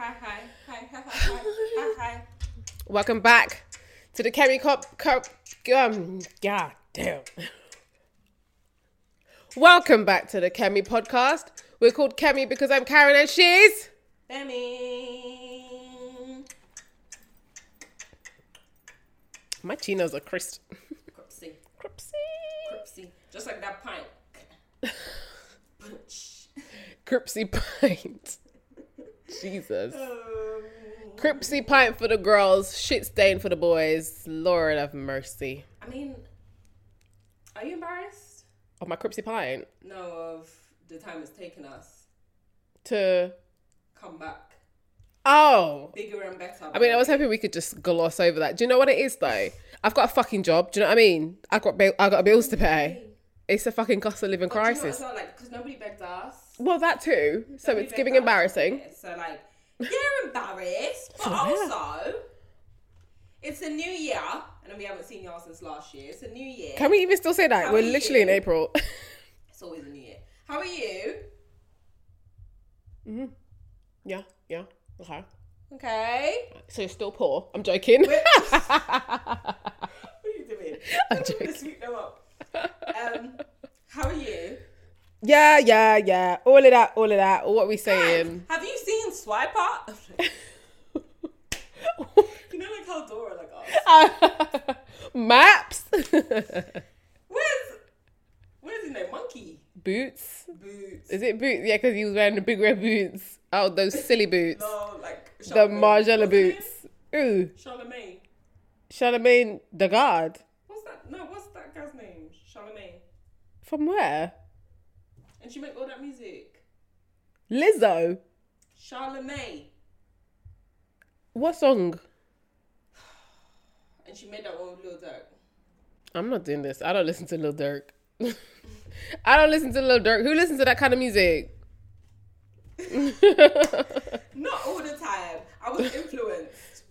hi, hi, hi, hi, hi, hi, hi. Welcome back to the Kemi Cop. Cop um, God damn. Welcome back to the Kemi podcast. We're called Kemi because I'm Karen and she's. Demi. My chinos are crisp. Cripsy. Cripsy. Cripsy. Just like that pint. Punch. Cripsy pint. Jesus. Um, Cripsy pint for the girls, shit stain for the boys. Lord have mercy. I mean, are you embarrassed? Of my Cripsy pint No, of the time it's taken us. to. Come back. Oh. Bigger and better. I mean, I was hoping we could just gloss over that. Do you know what it is though? I've got a fucking job. Do you know what I mean? I got I got bills to pay. It's a fucking cost of living But do you know what crisis. as well? Like, because nobody begged us. Well, that too. So Nobody it's giving embarrassing. So, like, you're embarrassed, but also, it's a new year, and we haven't seen y'all since last year. It's a new year. Can we even still say that? How We're literally in? April. It's always a new year. How are you? Mhm. Yeah, yeah. Okay. Okay. So you're still poor. I'm joking. What are you doing? I'm joking. to them up. Um, how are you? Yeah, yeah, yeah. All of that, all of that. What are we saying? Have you seen Swiper? you know, like how Dora like asks, Maps. Where's Where's his name? Monkey boots. boots. Is it boots? Yeah, because he was wearing the big red boots. Oh, those silly boots. No, like the. Margiela boots. Ooh. Charlemagne. Charlemagne the God. What's that? No, what's that guy's name? Charlemagne. From where? And she make all that music. Lizzo. Charlemagne. What song? And she made that one with Lil Durk. I'm not doing this. I don't listen to Lil Durk. I don't listen to Lil Durk. Who listens to that kind of music? Not all the time. I was influenced.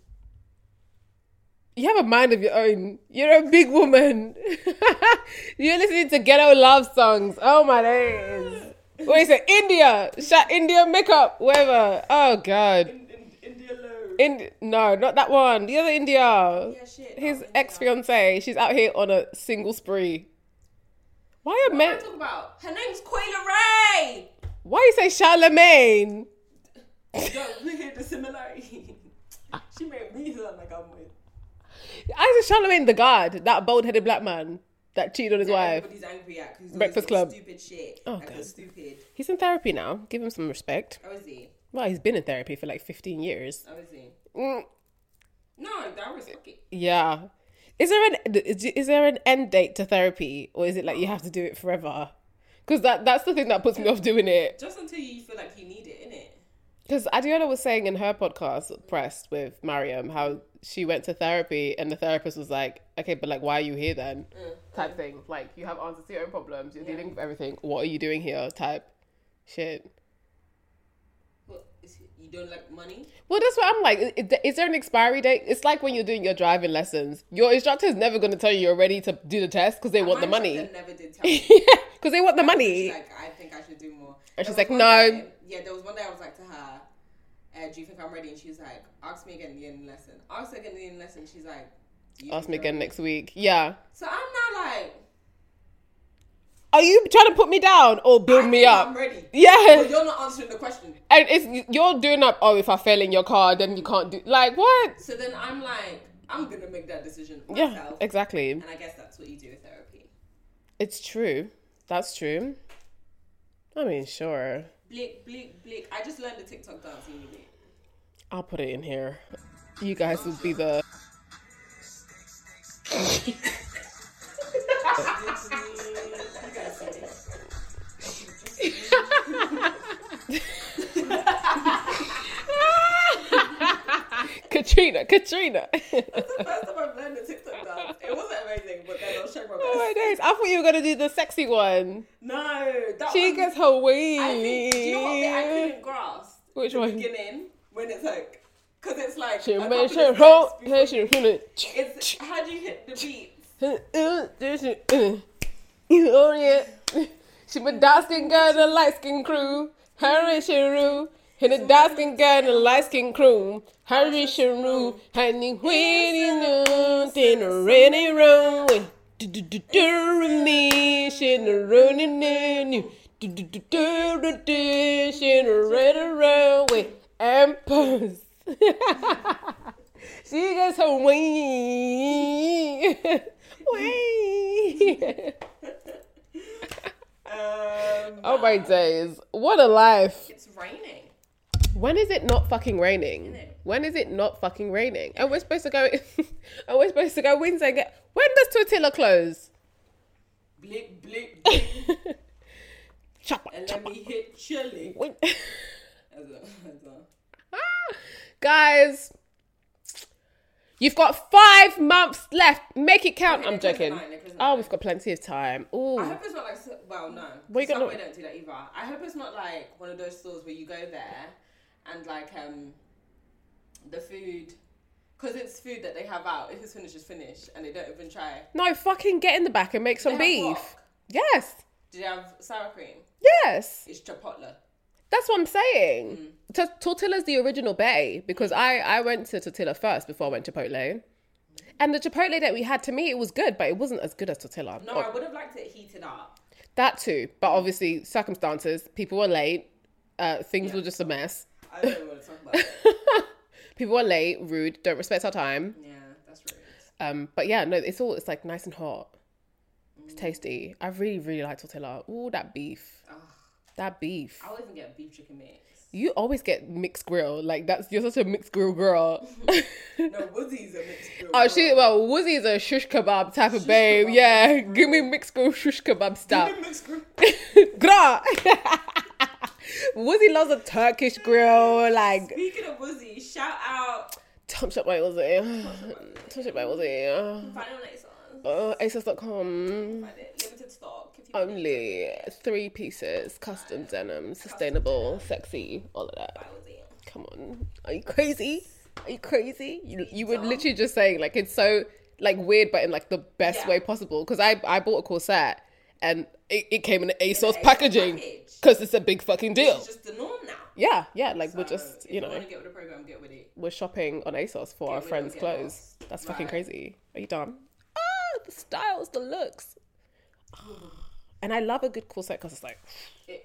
You have a mind of your own. You're a big woman. You're listening to ghetto love songs. Oh my days. What is it? India. Shut India makeup. Whatever. Oh god. in, in, India low. In no, not that one. The other India. yeah, shit. His ex fiance. She's out here on a single spree. Why are What am I men? talking about? Her name's Coyle Ray. Why you say Charlemagne? Yo, hear the similarity. she made me sound like I'm with. I say Charlemagne the God, that bald headed black man that cheated on his wife. Everybody's angry at because Breakfast Club. Stupid shit. Oh, like God. stupid. He's in therapy now. Give him some respect. How is he? Well, he's been in therapy for like 15 years. How is he? Mm, No, that was fucking. yeah. Is there an is is there an end date to therapy, or is it like you have to do it forever? Because that that's the thing that puts me off doing it. Just until you feel like you need it, innit? Because Adiola was saying in her podcast, Pressed with Mariam, how she went to therapy and the therapist was like, okay, but like, why are you here then? Type thing. Like, you have answers to your own problems, you're dealing with everything. What are you doing here? Type shit. What, is he, you don't like money? Well, that's what I'm like. Is, is there an expiry date? It's like when you're doing your driving lessons. Your instructor is never going to tell you you're ready to do the test because they want the My money. instructor never did tell me. yeah, because they want the money. Like, I think I should do more. And she's like, "No." day- yeah, there was one day I was like to her, uh, "Do you think I'm ready?" And she was like, "Ask me again in the end lesson." Ask her again in the end lesson. She's like, "Do you Ask me again next week. Yeah. So I'm not like, Are you trying to put me down or build I me up? I'm ready. Yeah. But you're not answering the question. And it's you're doing up. Oh, if I fail in your car, then you can't do. Like what? So then I'm like, I'm gonna make that decision for Yeah, myself. exactly. And I guess that's what you do with therapy. It's true. That's true. I mean, sure. Blick, blick, blick. I just learned the TikTok dance uni. I'll put it in here. You guys would be the. Katrina, Katrina. That's the first time I've learned the TikTok dance. It wasn't amazing, but then I was trying my oh my days! I thought you were gonna do the sexy one. No, that She one, gets her. I think, do you know what bit I couldn't grasp? Which the one? beginning when it's like, because it's like. She made sure roll. Hey, she It's how do you hit the beats? Uh, oh yeah. She my dark skin girl, the light skin crew. And Shiru. And the dark skin girl and the light skin crew. Hurry, Sharu, honey, when you know, in a rainy room. Do do do do me, she in a running in you. Do do do do do she in a red around with ampers. she gets her. Wing. Um, Oh my days. What a life. It's raining. When is it not fucking raining? When is it not fucking raining? And we're supposed to go and we're supposed to go Wednesday get when does Tortilla close? Blip, blip, blip. Chopper, and let me hit chili. When- As a, as a, Guys, you've got five months left. Make it count. I'm it closes at joking. nine, it closes at Oh, we've got plenty of time. Ooh. I hope it's not like well, no. What you gonna- Subway don't do that either. I hope it's not like one of those stores where you go there and like um the food because it's food that they have out. If it's finished, it's finished, and they don't even try. No, fucking get in the back and make some beef. Yes. Do they have sour cream? Yes. It's chipotle. That's what I'm saying. Mm. T- Tortilla's the original bay because I, I went to Tortilla first before I went to Chipotle. And the Chipotle that we had, to me, it was good, but it wasn't as good as Tortilla. No, Oh, I would have liked it heated up. that too. But obviously, circumstances, people were late, uh, things were just a mess. I don't want to talk about. People were late, rude, don't respect our time. Yeah, that's rude. Um, but yeah, no, it's all, it's like nice and hot. Mm. It's tasty. I really, really like Tortilla. Ooh, that beef. That beef. I'll even get beef chicken mix. You always get mixed grill. Like, that's, you're such a mixed grill girl. No, Woozie's a mixed grill. Oh, she well, Woozy's a shush kebab type of babe. kebab, yeah, give me mixed grill shush kebab stuff. Give me mixed grill. Gra. Woozy loves a Turkish grill, like Speaking of Woozy, shout out. Top Shop by Woozy. Top Shop by Woozy. Find it on ASOS. Uh, ASOS.com. Find it. Limited stock. Only three pieces, custom denim, sustainable, sexy, all of that. Come on, are you crazy? Are you crazy? You you were literally just saying like it's so like weird, but in like the best Yeah. way possible. Because I I bought a corset and it, it came in ASOS packaging package. because it's a big fucking deal. It's just the norm now. Yeah, yeah. Like we're just if you know get with the program, get with it. we're shopping on ASOS for our with it friends' clothes. lost. That's fucking crazy. Are you done? Ah, the styles, the looks. And I love a good corset because it's like, yeah,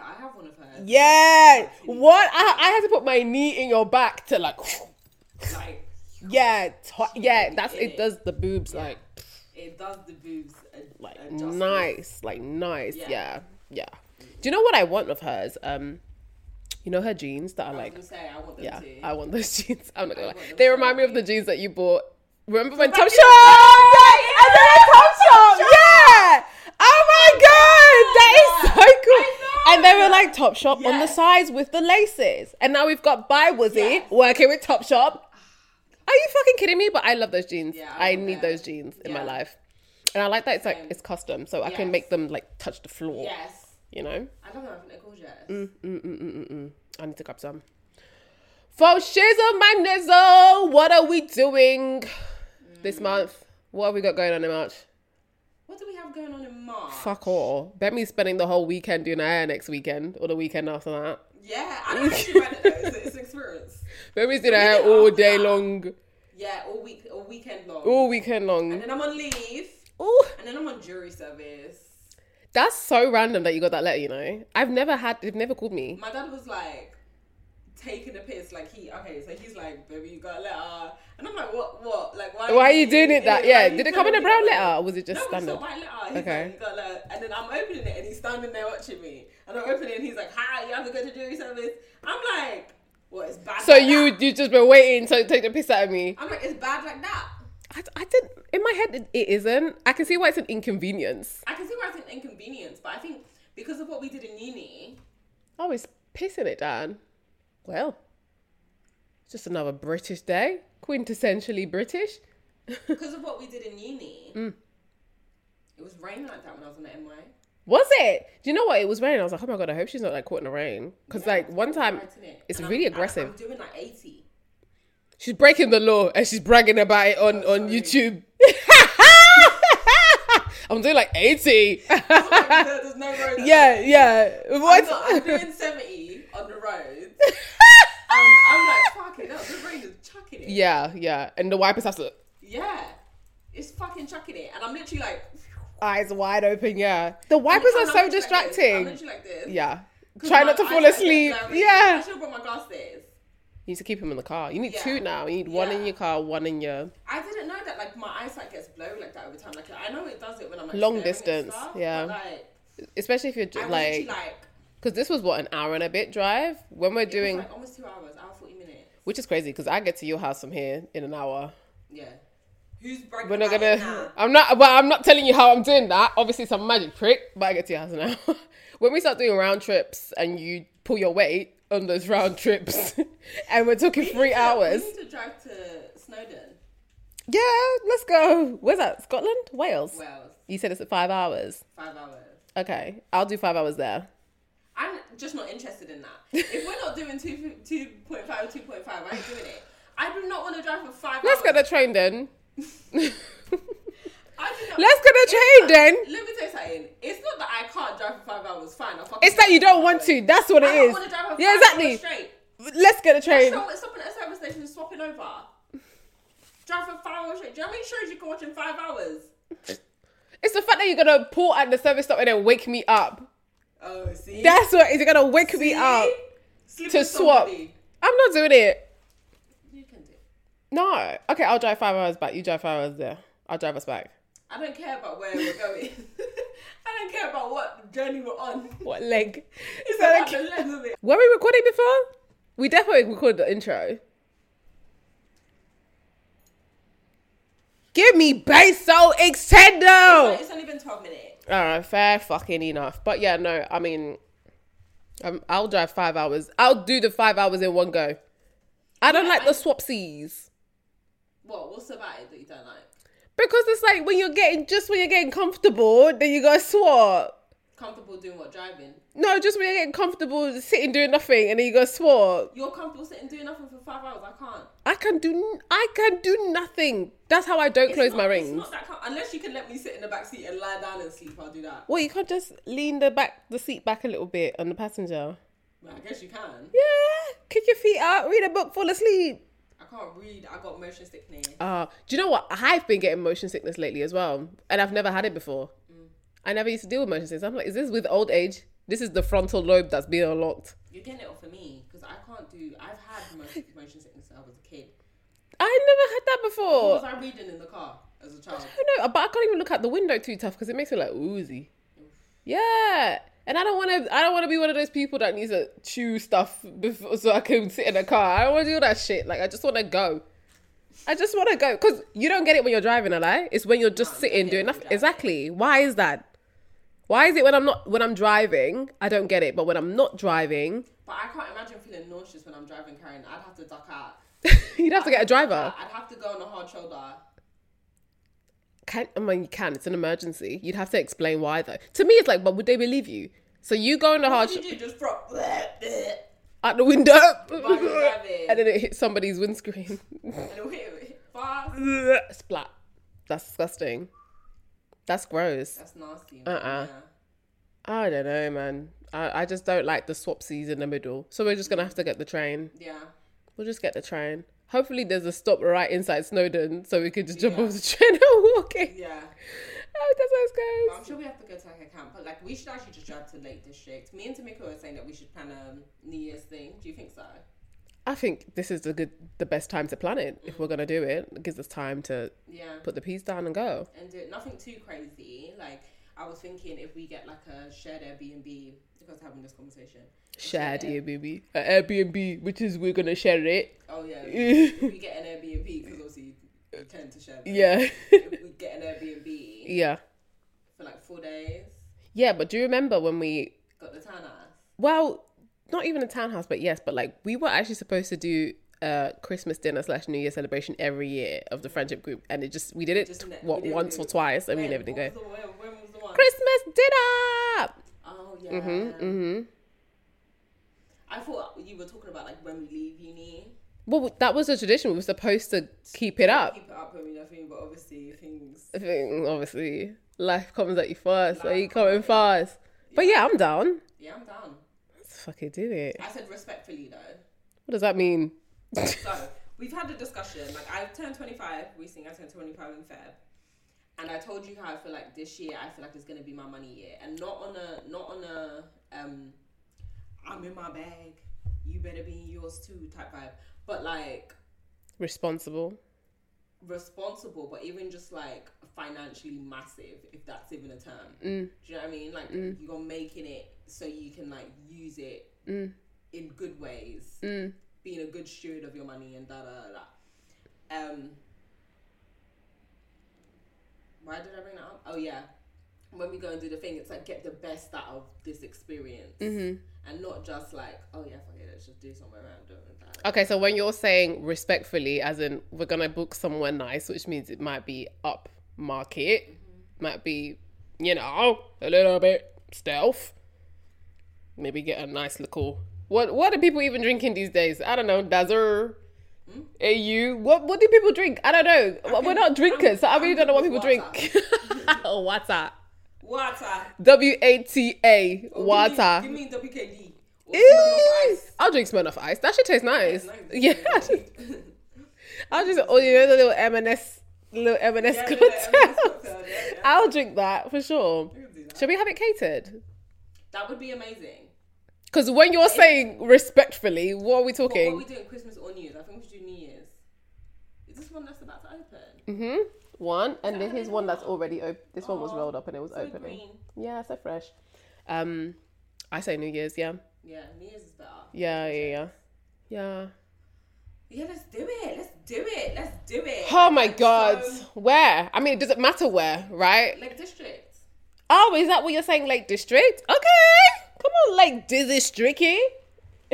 I have one of hers. yeah. What? I, I had to put my knee in your back to like, Like yeah, t- yeah. That's it. it. Does the boobs like it does the boobs. A, like a justice. nice, like nice. Yeah. Yeah. yeah, Do you know what I want of hers? Um, you know her jeans that are I like, say I want them yeah, to. I want those jeans. I'm not gonna lie. They remind me of the jeans that you bought. Remember when Top in Yeah, and then at Top Shop, yeah. Oh my god, that is so cool. And they were like Top Shop on the sides with the laces, and now we've got Buy Woozy Yes. working with Top Shop. Are you fucking kidding me? But I love those jeans. Yeah, I I need those jeans in my life, and I like that it's like it's custom, so I can make them like touch the floor. Yes, You know. I love them. I think they're gorgeous. Mm, mm, mm, mm, mm, mm. I need to grab some. For shizzle my nizzle, what are we doing this Mm. month? What have we got going on in March? What do we have going on in March? Fuck all. Bet me spending the whole weekend doing hair next weekend or the weekend after that. Yeah, I don't actually find it though. It's, it's an experience. Bemi's doing her hair all day that. long, Yeah, all week, all weekend long. all weekend long. And then I'm on leave, Ooh, and then I'm on jury service. that's so random that you got that letter. You know, I've never had. They've never called me. My dad was like taking a piss, like he okay, so he's like, "Baby, you got a letter," and I'm like, "What? What? Like, why? Why are you doing it that? Yeah. Did it come in a brown letter or was it just no, standard? it's not my letter. He's Okay. like, you got a letter. And then I'm opening it, and he's standing there watching me, and I'm opening it, and he's like, "Hi, you have to go to jury service." I'm like, "What? It's bad." So like you that? you just been waiting to take the piss out of me. I'm like, "It's bad like that." I, I didn't. In my head, it, it isn't. I can see why it's an inconvenience. I can see why it's an inconvenience, but I think because of what we did in uni, Oh, it's pissing it down. Well, it's just another British day. Quintessentially British. because of what we did in uni, Mm. it was raining like that when I was on the NY. Was it? Do you know what? It was raining. I was like, oh my god, I hope she's not like caught in the rain. Because Yeah, like one time, right it. it's And really I'm, aggressive. I'm doing like 80. she's breaking the law and she's bragging about it on on. YouTube. I'm doing like 80. There's no road. yeah, yeah. I'm, What? not, I'm doing 70 on the and Um, I'm like, fucking hell, the rain is chucking it. Yeah, yeah. And the wipers have to Yeah. It's fucking chucking it. And I'm literally like, eyes wide open. Yeah, the wipers are so like. Distracting. literally like this. Yeah, try not to fall asleep. blurry. I should have brought my glasses. you need to keep them in the car. You need Yeah. two now. You need one in your car, one in your I didn't know that like my eyesight gets blown like that over time. Like I know it does it when I'm like Long distance, stuff, yeah. Like especially if you're I ju- was like literally like because this was what an hour and a bit drive when we're it doing, like almost two hours, hour forty minutes. which is crazy because I get to your house from here in an hour. Yeah. Who's We're not gonna. I'm not. Well, I'm not telling you how I'm doing that. Obviously, some magic trick. But I get to your house now. when we start doing round trips and you pull your weight on those round trips, and we're talking We three to- hours. We need to drive to Snowdon, Yeah, let's go. Where's that? Scotland? Wales? Wales, You said it's at five hours. five hours. Okay, I'll do five hours there. I'm just not interested in that. If we're not doing two two point five, two point five, I ain't doing it. I do not want to drive for five Let's hours. get the train then. I do not- Let's get the It's train then. Let me tell you something. It's not that I can't drive for five hours. Fine, I'll fucking It's that you don't want to. That's what it is. I don't want to drive for Yeah, five exactly. hours straight. Let's get the train. Stopping at a service station and swapping over. Drive for five hours straight. Do you know how many shows you can watch in five hours? It's the fact that you're gonna pull at the service stop and then wake me up. Oh, see. That's what is you're gonna wake me up. Sleep to swap. somebody. I'm not doing it. You can do. it. No. Okay, I'll drive five hours back. You drive five hours there. I'll drive us back. I don't care about where we're going. I don't care about what journey we're on. What leg? It's that about okay? the length of it. Were we recording before? We definitely recorded the intro. Give me bass so extendo. It's only been 12 minutes. All right, fair fucking enough. But yeah, no, I mean, um, I'll drive five hours. I'll do the five hours in one go. I don't Yeah, like the I- swapsies What? What's about it that you don't like? because it's like when you're getting just when you're getting comfortable, then you go swap. Comfortable doing what? Driving? No, just when you're getting comfortable sitting doing nothing, and then you go swap. You're comfortable sitting doing nothing for five hours? I can't. I can do I can do nothing. That's how I don't It's close not- my it's rings. not that com- unless you can let me sit in the back seat and lie down and sleep, I'll do that. Well, you can't just lean the back the seat back a little bit on the passenger. Well, I guess you can. Yeah, kick your feet up, read a book, fall asleep. I can't read. I got motion sickness. Uh, do you know what? I've been getting motion sickness lately as well, and I've never had it before. I never used to deal with motion sickness. I'm like, is this with old age? This is the frontal lobe that's being unlocked. You're getting it off of me because I can't do. I've had motion, motion sickness since I was a kid. I never had that What before. was I reading in the car as a child? I know, but I can't even look out the window too tough because it makes me like oozy. Yeah, and I don't want to. I don't want to be one of those people that needs to chew stuff before so I can sit in a car. I don't want to do all that shit. Like I just want to go. I just want to go because you don't get it when you're driving, a lie. It's when you're just No, sitting doing nothing. Exactly. Why is that? Why is it when I'm not when I'm driving, I don't get it, but when I'm not driving, But I can't imagine feeling nauseous when I'm driving, Karen. I'd have to duck out. you'd have to get a driver. I'd have to go on a hard shoulder. Can I mean you can? It's an emergency. You'd have to explain why though. To me, it's like, but would they believe you? So you go on the hard What did you do? Just drop out the window, you're driving. and then it hits somebody's windscreen. and hit, hit fast. Splat. That's disgusting. That's gross. That's nasty. Uh-uh. Yeah. I don't know, man. I, I just don't like the swapsies in the middle. So we're just gonna have to get the train. Yeah. We'll just get the train. Hopefully there's a stop right inside Snowdon so we could just jump Yeah. off the train and walk in. Yeah. Oh, that's how it I'm sure we have to go to like a camp. But like we should actually just drive to Lake District. Me and Tamika were saying that we should plan a New Year's thing. Do you think so? I think this is the good the best time to plan it if we're gonna do it. It gives us time to Yeah. put the piece down and go. And do it nothing too crazy. Like I was thinking if we get like a shared Airbnb because having this conversation. Shared Air- Airbnb. Uh, Airbnb, which is we're gonna share it. Oh yeah. if we get an Airbnb because obviously we tend to share. them. Yeah. If we get an Airbnb yeah. for like four days, Yeah, but do you remember when we got the townhouse. well, not even a townhouse, but yes, but like we were actually supposed to do a Christmas dinner slash New Year celebration every year of the friendship group, and it just we did it Just tw- what once or twice, and we never did go. the- when, when was the one? Christmas dinner. Oh yeah. Mhm. Mhm. I thought you were talking about like when we leave uni. Well, that was a tradition. We were supposed to keep it up. Keep it up when we left uni, but obviously things. I think obviously life comes at you fast, so Life you comes coming you. fast. But yeah, I'm down. Yeah, I'm down. Fuck it, do it. I said respectfully though. What does that mean? So we've had a discussion. Like I've turned 25 recently. I turned 25 in Feb, and I told you how I feel like this year. I feel like it's gonna be my money year, and not on a not on a um, I'm in my bag. You better be in yours too type vibe. But like Responsible. Responsible, but even just like financially massive, if that's even a term. Mm. Do you know what I mean? Like you're making it so you can like use it Mm. in good ways, Mm. being a good steward of your money and da da da da. Um, why did I bring that up? Oh yeah, when we go and do the thing, it's like get the best out of this experience, hmm and not just like oh yeah, fuck it, let's just do somewhere random and that. Okay, so when you're saying respectfully, as in we're gonna book somewhere nice, which means it might be up market, might be, you know, a little bit stealth. Maybe get a nice little. What What are people even drinking these days? I don't know. Dazer, AU. What What do people drink? I don't know. We're not drinkers, so I really don't know what people drink. oh, water. W A T A. Oh, Water. Give me, give me WKD. Or Ew. Smirnoff Ice. I'll drink Smirnoff Ice. That should taste nice. Nice. Yeah. I'll just oh you know the little M&S little M&S Yeah, cocktail. yeah, yeah, yeah. I'll drink that for sure. We can do that. Should we have it catered? That would be amazing. Because when you're saying respectfully, what are we But what are we doing Christmas or New Year's? I think we should do New Year's. Is this one that's about to open? hmm One, and then that here's one that's already open. This one was rolled up and it was So opening. green. Yeah, so fresh. Um, I say New Year's. Yeah, Yeah, New Year's is better. yeah, yeah, yeah. Yeah. Yeah, let's do it. Let's do it. Let's do it. Oh my Like, god, so- where? I mean, it doesn't matter where, right? Lake District. Oh, is that what you're saying, Lake District? Okay, come on, Lake District.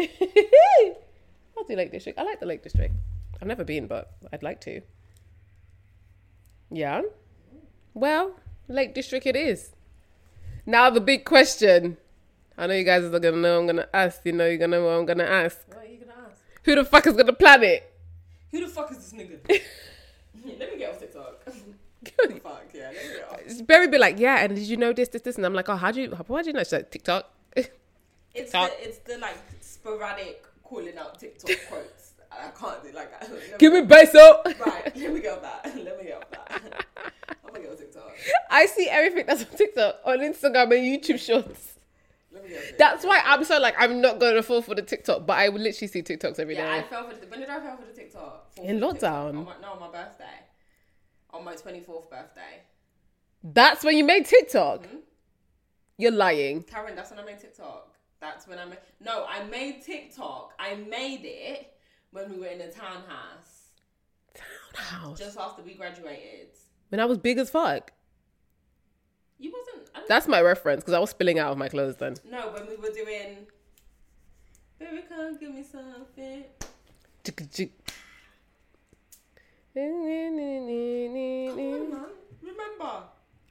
I'll do Lake District. I like the Lake District. I've never been, but I'd like to. Yeah. Well, Lake District it is. Now the big question. I know you guys are gonna know I'm gonna ask. You know you're gonna know what I'm gonna ask. What are you gonna ask? Who the fuck is gonna plan it? Who the fuck is this nigga? let me get off TikTok. fuck yeah, let me get off. Barry be like, yeah, and did you know this, this, this? And I'm like, oh, how do you, how do you know? She's like, TikTok. It's TikTok. the it's the like sporadic calling out TikTok quotes. I can't do like. I- Give me peso. Right, let me get off that. Let me get off that. I'm gonna get on TikTok. I see everything that's on TikTok, on Instagram and YouTube shorts. Let me get on TikTok. That's why I'm so like I'm not going to fall for the TikTok, but I would literally see TikToks every day. Yeah, I fell for the. When did I fall for the TikTok? Fall In for the TikTok. lockdown? On my, no, on my birthday. On my 24th birthday. That's when you made TikTok. Mhm. You're lying. Karen, that's when I made TikTok. That's when I made. No, I made TikTok. I made it when we were in a townhouse Townhouse. just after we graduated. When I was big as fuck. You wasn't. I don't, That's my reference because I was spilling out of my clothes then. no, when we were doing. Baby, come give me something. On. Remember.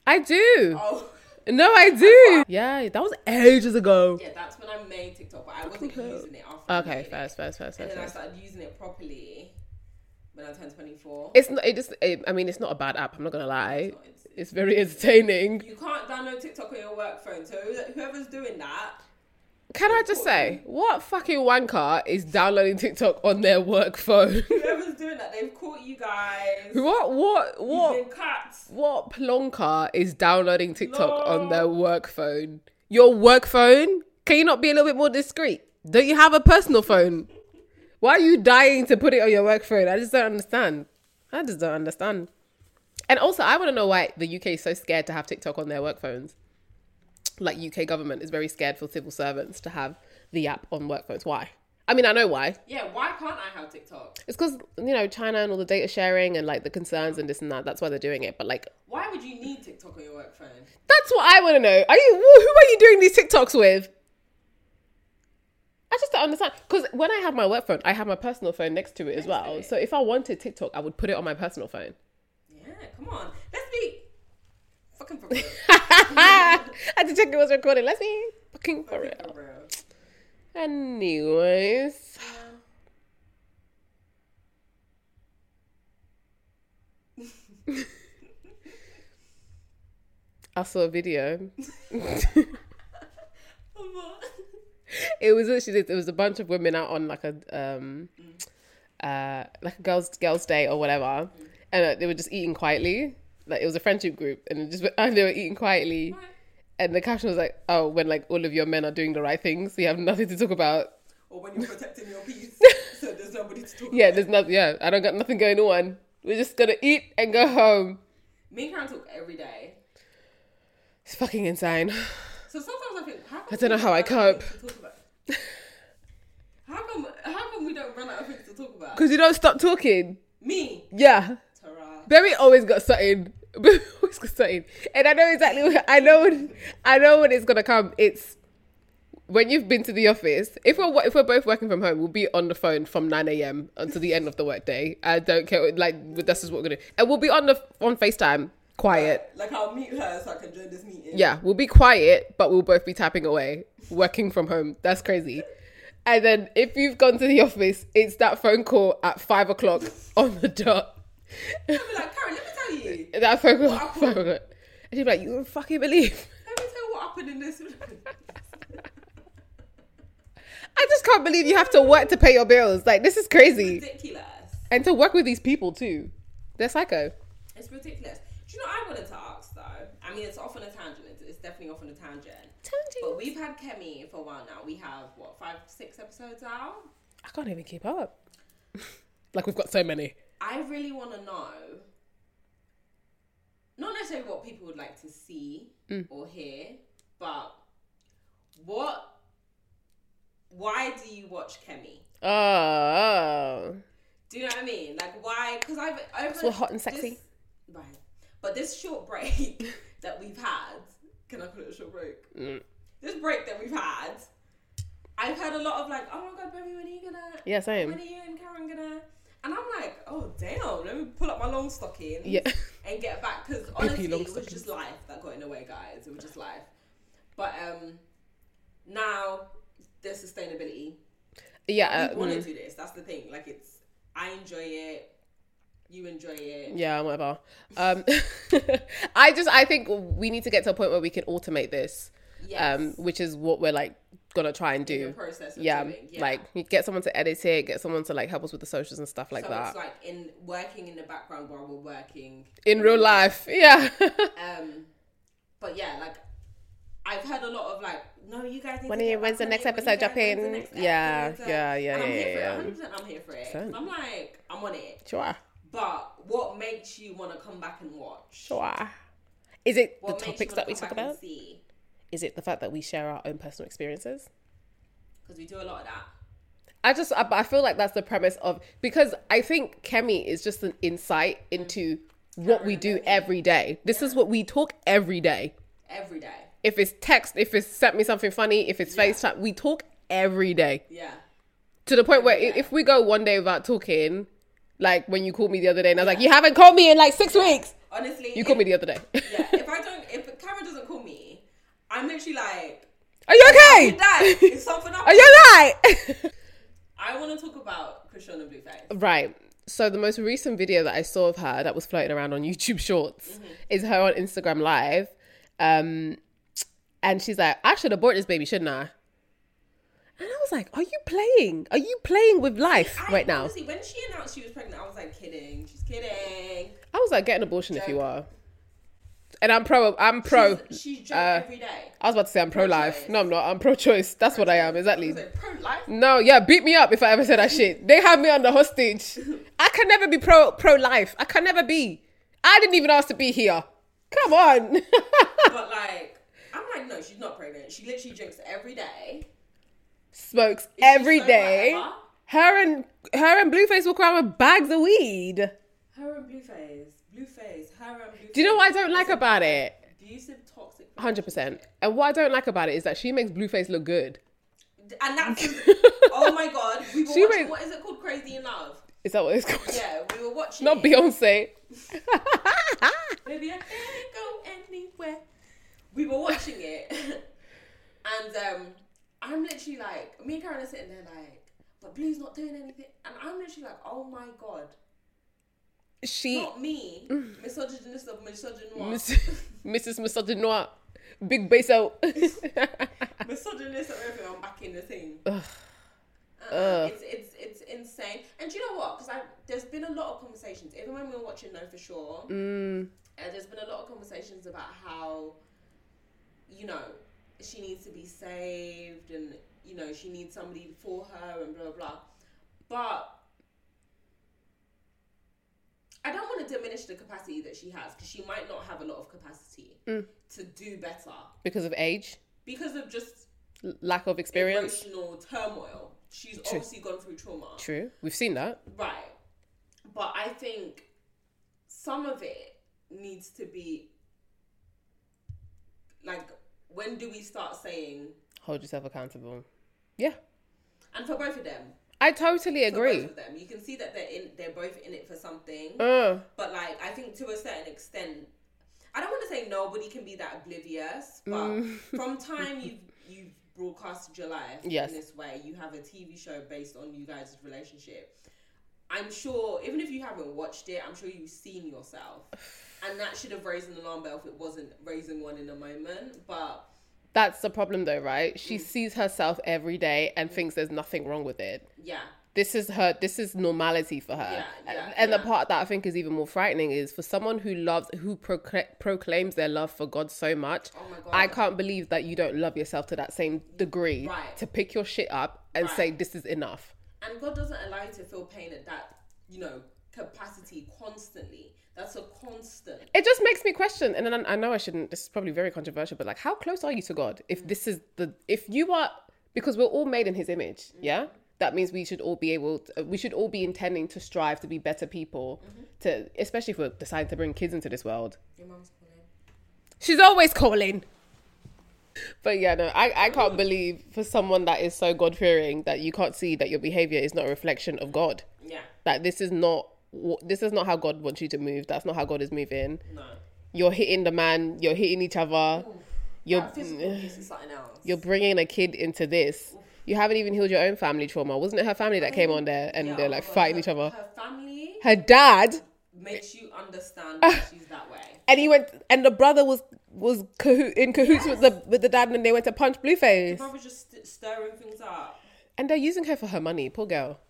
I do. Oh. No, I do. Yeah, that was ages ago. Yeah, that's when I made TikTok, but I wasn't using it after. Okay, it. first, first, first, And first. then I started using it properly when I turned 24. It's not. It just. It, I mean, it's not a bad app. I'm not gonna lie. It's it's- It's very entertaining. You can't download TikTok on your work phone, so whoever's doing that, Can I just say, what fucking wanker is downloading TikTok on their work phone? whoever's doing that, they've caught you guys. what? What? What? What plonker is downloading TikTok on their work phone? Your work phone? Can you not be a little bit more discreet? Don't you have a personal phone? Why are you dying to put it on your work phone? I just don't understand. I just don't understand. And also, I want to know why the UK is so scared to have TikTok on their work phones. Like UK government is very scared for civil servants to have the app on work phones. Why? I mean, I know why. Yeah, why can't I have TikTok? It's because you know China and all the data sharing and like the concerns and this and that. That's why they're doing it. But like, Why would you need TikTok on your work phone? That's what I want to know. Are you who who are you doing these TikToks with? I just don't understand because when I have my work phone, I have my personal phone next to it as well. So if I wanted TikTok, I would put it on my personal phone. Yeah, come on. Let's be fucking for real. I had to check it was recorded. Let's be fucking for real. for real. Anyways, I saw a video. It was literally it was a bunch of women out on like a um uh like a girls girls day or whatever. And uh, they were just eating quietly. Like it was a friendship group and just and they were eating quietly. And the caption was like oh when like all of your men are doing the right things so you have nothing to talk about. Or when you're protecting your peace, so there's nobody to talk yeah about. there's nothing yeah i don't got nothing going on. We're just gonna eat and go home. Me and Karen talk every day. it's fucking insane. So sometimes I think, I don't know how I run out of cope. things to talk about? how come? How come we don't run out of things to talk about? because you don't stop talking Me, yeah Tara. Berry always got something. Always got something, and I know exactly. What, I know. When, I know when it's gonna come. It's when you've been to the office. If we're if we're both working from home, we'll be on the phone from nine a.m. until the end of the workday. I don't care. Like this is what we're gonna. do. And we'll be on the on Facetime, quiet. Like I'll meet her so I can join this meeting. Yeah, we'll be quiet, but we'll both be tapping away, working from home. That's crazy. And then if you've gone to the office, it's that phone call at five o'clock on the dot. I'll be like, Karen, let me tell you. That phone call What at five o'clock. And she'd be like, you don't fucking believe. Let me tell you what happened in this. I just can't believe you have to work to pay your bills. Like, this is crazy. ridiculous. And to work with these people too. They're psycho. It's ridiculous. You know I wanted to ask though? I mean, it's off on a tangent. It's, it's definitely off on a tangent. Tangent. But we've had Kemi for a while now. We have what five, six episodes out. I can't even keep up. like, we've got so many. I really want to know, not necessarily what people would like to see Mm. or hear, but what, why do you watch Kemi? Oh. Do you know what I mean? Like why? Because I've over we're hot and sexy. this- right? But this short break that we've had, can I call it a short break? Mm. This break that we've had, I've heard a lot of like, oh my god, baby, when are you gonna? Yeah, same. When are you and Karen gonna? And I'm like, oh damn, let me pull up my long stocking Yeah. and get back because honestly, it was stockings. just life that got in the way, guys. It was just life. But um, now there's sustainability Yeah. we uh, want to mm. do this. That's the thing. Like it's, I enjoy it. You enjoy it. Yeah, whatever. Um, I just I think we need to get to a point where we can automate this, Yes. um, which is what we're like gonna try and do. Yeah, yeah. like get someone to edit it, get someone to like help us with the socials and stuff like so that it's like in working in the background while we're working in real life. Yeah, Um, but yeah, like I've heard a lot of like, no, you guys. Need When you- when's the next it, episode you guys- when's the dropping? Yeah, episode?" yeah, yeah, I'm yeah, here for it. 100% I'm here for it. I'm like, I'm on it. sure, But what makes you want to come back and watch? sure. Is it the What makes topics that we talk about? Is it the fact that we share our own personal experiences? Because we do a lot of that. I just I, I feel like that's the premise of because I think Kemi is just an insight into mm. what we do every day. This is what we talk every day. Every day. If it's text, if it's sent me something funny, if it's Yeah. FaceTime, we talk every day. Yeah. To the point where Every i day. if we go one day without talking, like when you called me the other day and I was like, You haven't called me in like six weeks. Honestly, You if- called me the other day. yeah. If I don't, if Karen doesn't call me, I'm literally like, Are you okay? It's something up. Are you alright? I want to talk about Chrisean Blueface. Right. So the most recent video that I saw of her that was floating around on YouTube Shorts Mm-hmm. is her on Instagram Live, um, and she's like, "I should abort this baby, shouldn't I?" And I was like, "Are you playing? Are you playing with life I, right now?" Honestly, when she announced she was pregnant, I was like, kidding. She's kidding. I was like, "Get an abortion if you are." And I'm pro. I'm pro. She's, she's joke uh, every day. I was about to say I'm pro life. No, I'm not. I'm pro choice. That's what I am. Exactly. pro life. No, yeah, beat me up if I ever said that shit. They have me under hostage. I can never be pro pro life. I can never be. I didn't even ask to be here. Come on. But like, I'm like, no, she's not pregnant. She literally drinks every day. Smokes Is every sober day. ever? Her and her and Blueface walk around with bags of weed. Her and Blueface, Blueface, her and Blueface. Do you know what I don't like about it? Abusive, toxic. Hundred percent. And what I don't like about it is that she makes Blueface look good. And that's oh my god, we were She watching. made- What is it called? Crazy in Love. Is that what it's called? Yeah, we were watching. Not it. Beyonce. Baby, I can't go anywhere. We were watching it, and um, I'm literally like, me and Karen are sitting there like, but Blue's not doing anything, and I'm literally like, oh my god, she not me, misogynist of misogynoir. Mrs. Misogynoir. Big bass out. misogynist or everything. I'm back in the thing. Uh, Ugh. It's it's it's insane. And do you know what? Because I there's been a lot of conversations. Even when we were watching No for Sure, Mm, and there's been a lot of conversations about how, you know, she needs to be saved, and you know she needs somebody for her, and blah blah blah. But I don't want to diminish the capacity that she has because she might not have a lot of capacity Mm. to do better because of age, because of just l- lack of experience. emotional turmoil. She's True. obviously gone through trauma. True, we've seen that. Right. But I think some of it needs to be like when do we start saying Hold yourself accountable. Yeah, and for both of them. I totally For agree. both of them. You can see that they're in they're both in it for something. Uh, But like I think to a certain extent I don't want to say nobody can be that oblivious, but Mm. from time you've you've broadcasted your life Yes. in this way, you have a TV show based on you guys' relationship. I'm sure, even if you haven't watched it, I'm sure you've seen yourself, and that should have raised an alarm bell if it wasn't raising one in a moment. But that's the problem, though, right? Mm. She sees herself every day and thinks there's nothing wrong with it. yeah, This is her. This is normality for her. Yeah, and yeah, the part that I think is even more frightening is for someone who loves, who procla- proclaims their love for God so much. Oh my God. I can't believe that you don't love yourself to that same degree Right. to pick your shit up and Right. say this is enough. and God doesn't allow you to feel pain at that, you know, capacity constantly. That's a constant. It just makes me question, and then I know I shouldn't. This is probably very controversial, but like, how close are you to God? If mm. this is the, if you are, because we're all made in His image, mm-hmm. yeah. That means we should all be able. To, uh, we should all be intending to strive to be better people. Mm-hmm. To especially if we're deciding to bring kids into this world. Your mum's calling. She's always calling. But yeah, no, I, I can't believe for someone that is so God fearing that you can't see that your behavior is not a reflection of God. Yeah, That this is not this is not how God wants you to move. That's not how God is moving. no. You're hitting the man. You're hitting each other. You're That physical mm. abuse is something else. you're bringing a kid into this. You haven't even healed your own family trauma. Wasn't it her family that came oh, on there and Yeah, they're oh like fighting her- each other? Her family Her dad makes you understand ah. why she's that way. and he went and the brother was was cahoot, in cahoots with the with the dad and they went to punch Blueface. Probably just st- stirring things up. And they're using her for her money, poor girl.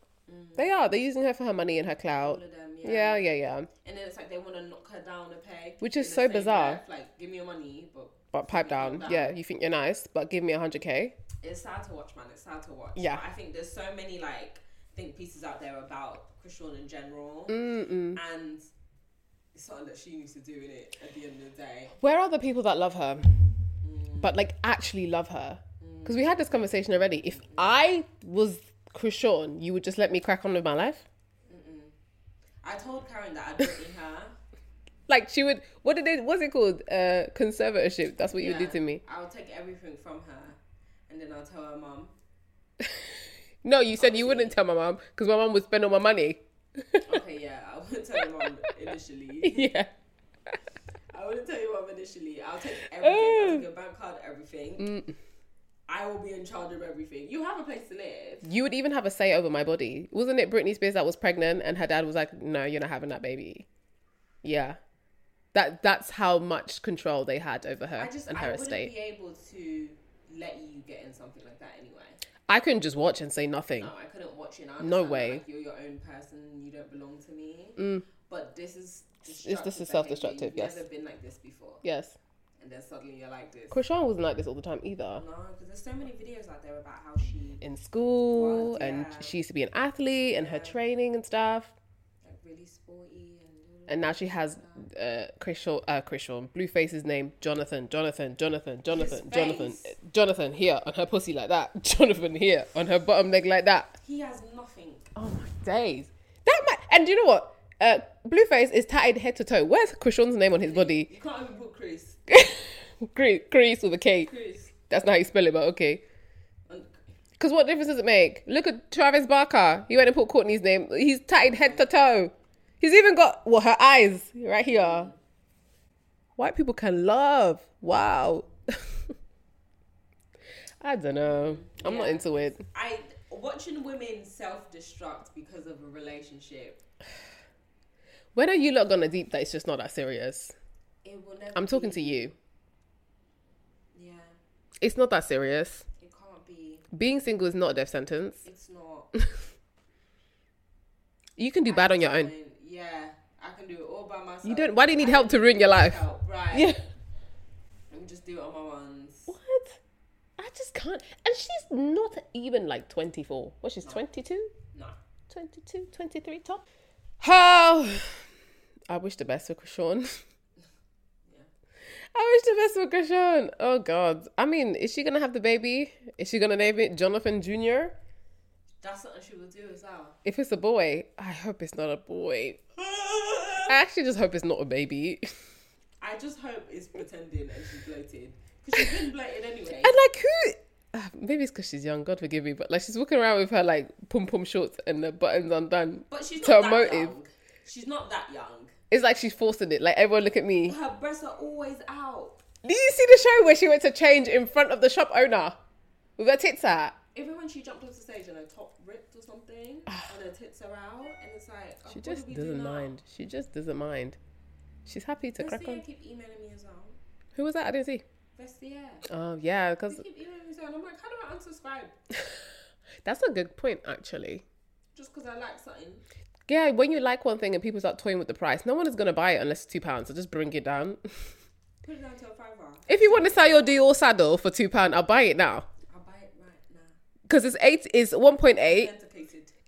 They are. They're using her for her money and her clout. Them, yeah. Yeah, yeah, yeah. And then it's like they want to knock her down a peg. Which is so bizarre. Like, give me your money, but But pipe down. down. Yeah, you think you're nice, but give me a hundred k. it's sad to watch, man. It's sad to watch. Yeah. But I think there's so many like think pieces out there about Chrisean in general, Mm-mm. and it's something that she needs to do in it at the end of the day. Where are the people that love her, mm. but like actually love her? Mm. Because we had this conversation already. If I was Chrisean, you would just let me crack on with my life. I told Karen that I'd written her. Like she would. What did it? What's it called? Uh, conservatorship. That's what you Yeah, did to me. I'll take everything from her, and then I'll tell her mom. No, you said you wouldn't tell my mom because my mom would spend all my money. Okay, yeah, I wouldn't tell your mom initially. yeah. I wouldn't tell your mum initially. I'll take everything. I'll take your bank card, everything. Mm. I will be in charge of everything. You have a place to live. You would even have a say over my body. Wasn't it Britney Spears that was pregnant and her dad was like, "No, you're not having that baby." Yeah. That that's how much control they had over her I just and I her wouldn't estate. be able to let you get in something like that anyway. I couldn't just watch and say nothing. No, I couldn't watch it. No way. Like, you're your own person. You don't belong to me. Mm. But this is this is self-destructive, yes. Never been like this before, Yes. And then suddenly you're like this. Chrisean wasn't like this all the time either. No, because there's so many videos out there about how she In school, Was, and yeah. she used to be an athlete and her training and stuff. like really sporty and. And now she has uh, Chrisean, uh, Chrisean, Blueface's name, Jonathan, Jonathan, Jonathan, Jonathan, Jonathan. Jonathan here on her pussy like that, Jonathan here on her bottom leg like that. He has nothing. Oh my days. That might, and you know what? Uh, Blueface is tatted head to toe. Where's Chrisean's name on his body? You can't even put Chris. Chris, Chris with a K. Chris. That's not how you spell it, but okay. Because what difference does it make? Look at Travis Barker. He went and put Kourtney's name. He's tatted head to toe. He's even got well her eyes right here. White people can love. Wow. I don't know. I'm not into it. I watching women self destruct because of a relationship. When are you lot gonna deep that it's just not that serious? It will never. I'm talking be- to you. Yeah. It's not that serious. It can't be. Being single is not a death sentence. It's not. You can do bad on your own. Fine. Yeah, I can do it all by myself. You don't. Why do you need I help to ruin your life? Help, right? Yeah. Let me just do it on my own. What? I just can't. And she's not even like 24. What, she's 22? No. 22, 23 top? How? I wish the best for Chrisean. I wish the best for Chrisean. Oh, God. I mean, is she going to have the baby? Is she going to name it Jonathan Jr.? That's something she will do as well. If it's a boy, I hope it's not a boy. I actually just hope it's not a baby. I just hope it's pretending and she's bloated. Because she's been bloated anyway. And like who? ah, Maybe it's because she's young. God forgive me, but like she's walking around with her like pum pum shorts and the buttons undone. But she's not that motive. young. She's not that young. It's like she's forcing it. Like everyone, look at me. Her breasts are always out. Do you see the show where she went to change in front of the shop owner with her tits out? Even when she jumped off the stage and her top ripped or something, and her tits are out, and it's like, oh, She just do doesn't now? mind. She just doesn't mind. She's happy to crack on. keep emailing me as well. Who was that? I didn't see. Vestiaire. Oh yeah, because keep emailing me as well. I'm like, how do I unsubscribe? that's a good point actually. Just because I like something. Yeah, when you like one thing and people start toying with the price, no one is gonna buy it unless it's two pounds. So just bring it down. Put it down to a fiver. if you want to sell your Dior saddle for two pound, I'll buy it now. I'll buy it right now. Because it's eight is one point eight.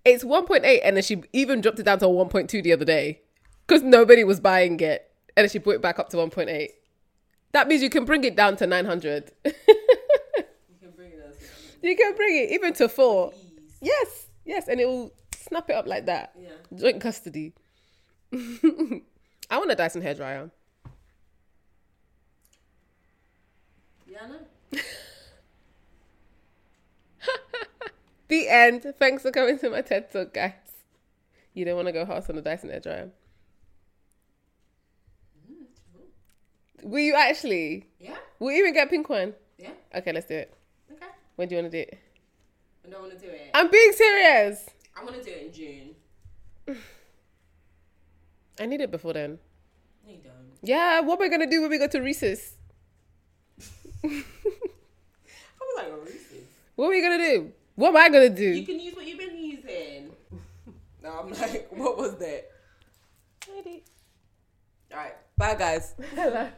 It's one point eight, and then she even dropped it down to one point two the other day, because nobody was buying it, and then she put it back up to one point eight. That means you can bring it down to nine hundred. You can bring it you can bring it even to four. Yes, yes, and it will snap it up like that. Yeah. Joint custody. I want a Dyson hairdryer. Yeah, I know. The end. Thanks for coming to my TED talk, guys. You don't want to go house on a Dyson hairdryer. Mm, Will you actually? Yeah? Will you even get a pink one? Yeah? Okay, let's do it. Okay. When do you want to do it? I don't want to do it. I'm being serious. I want to do it in June. I need it before then. No, you don't. Yeah, what am I gonna do when we go to Reese's? I was like, Reese's. What are we gonna do? What am I gonna do? You can use what you've been using. no, I'm like, what was that? Ready. All right. Bye, guys. Hello.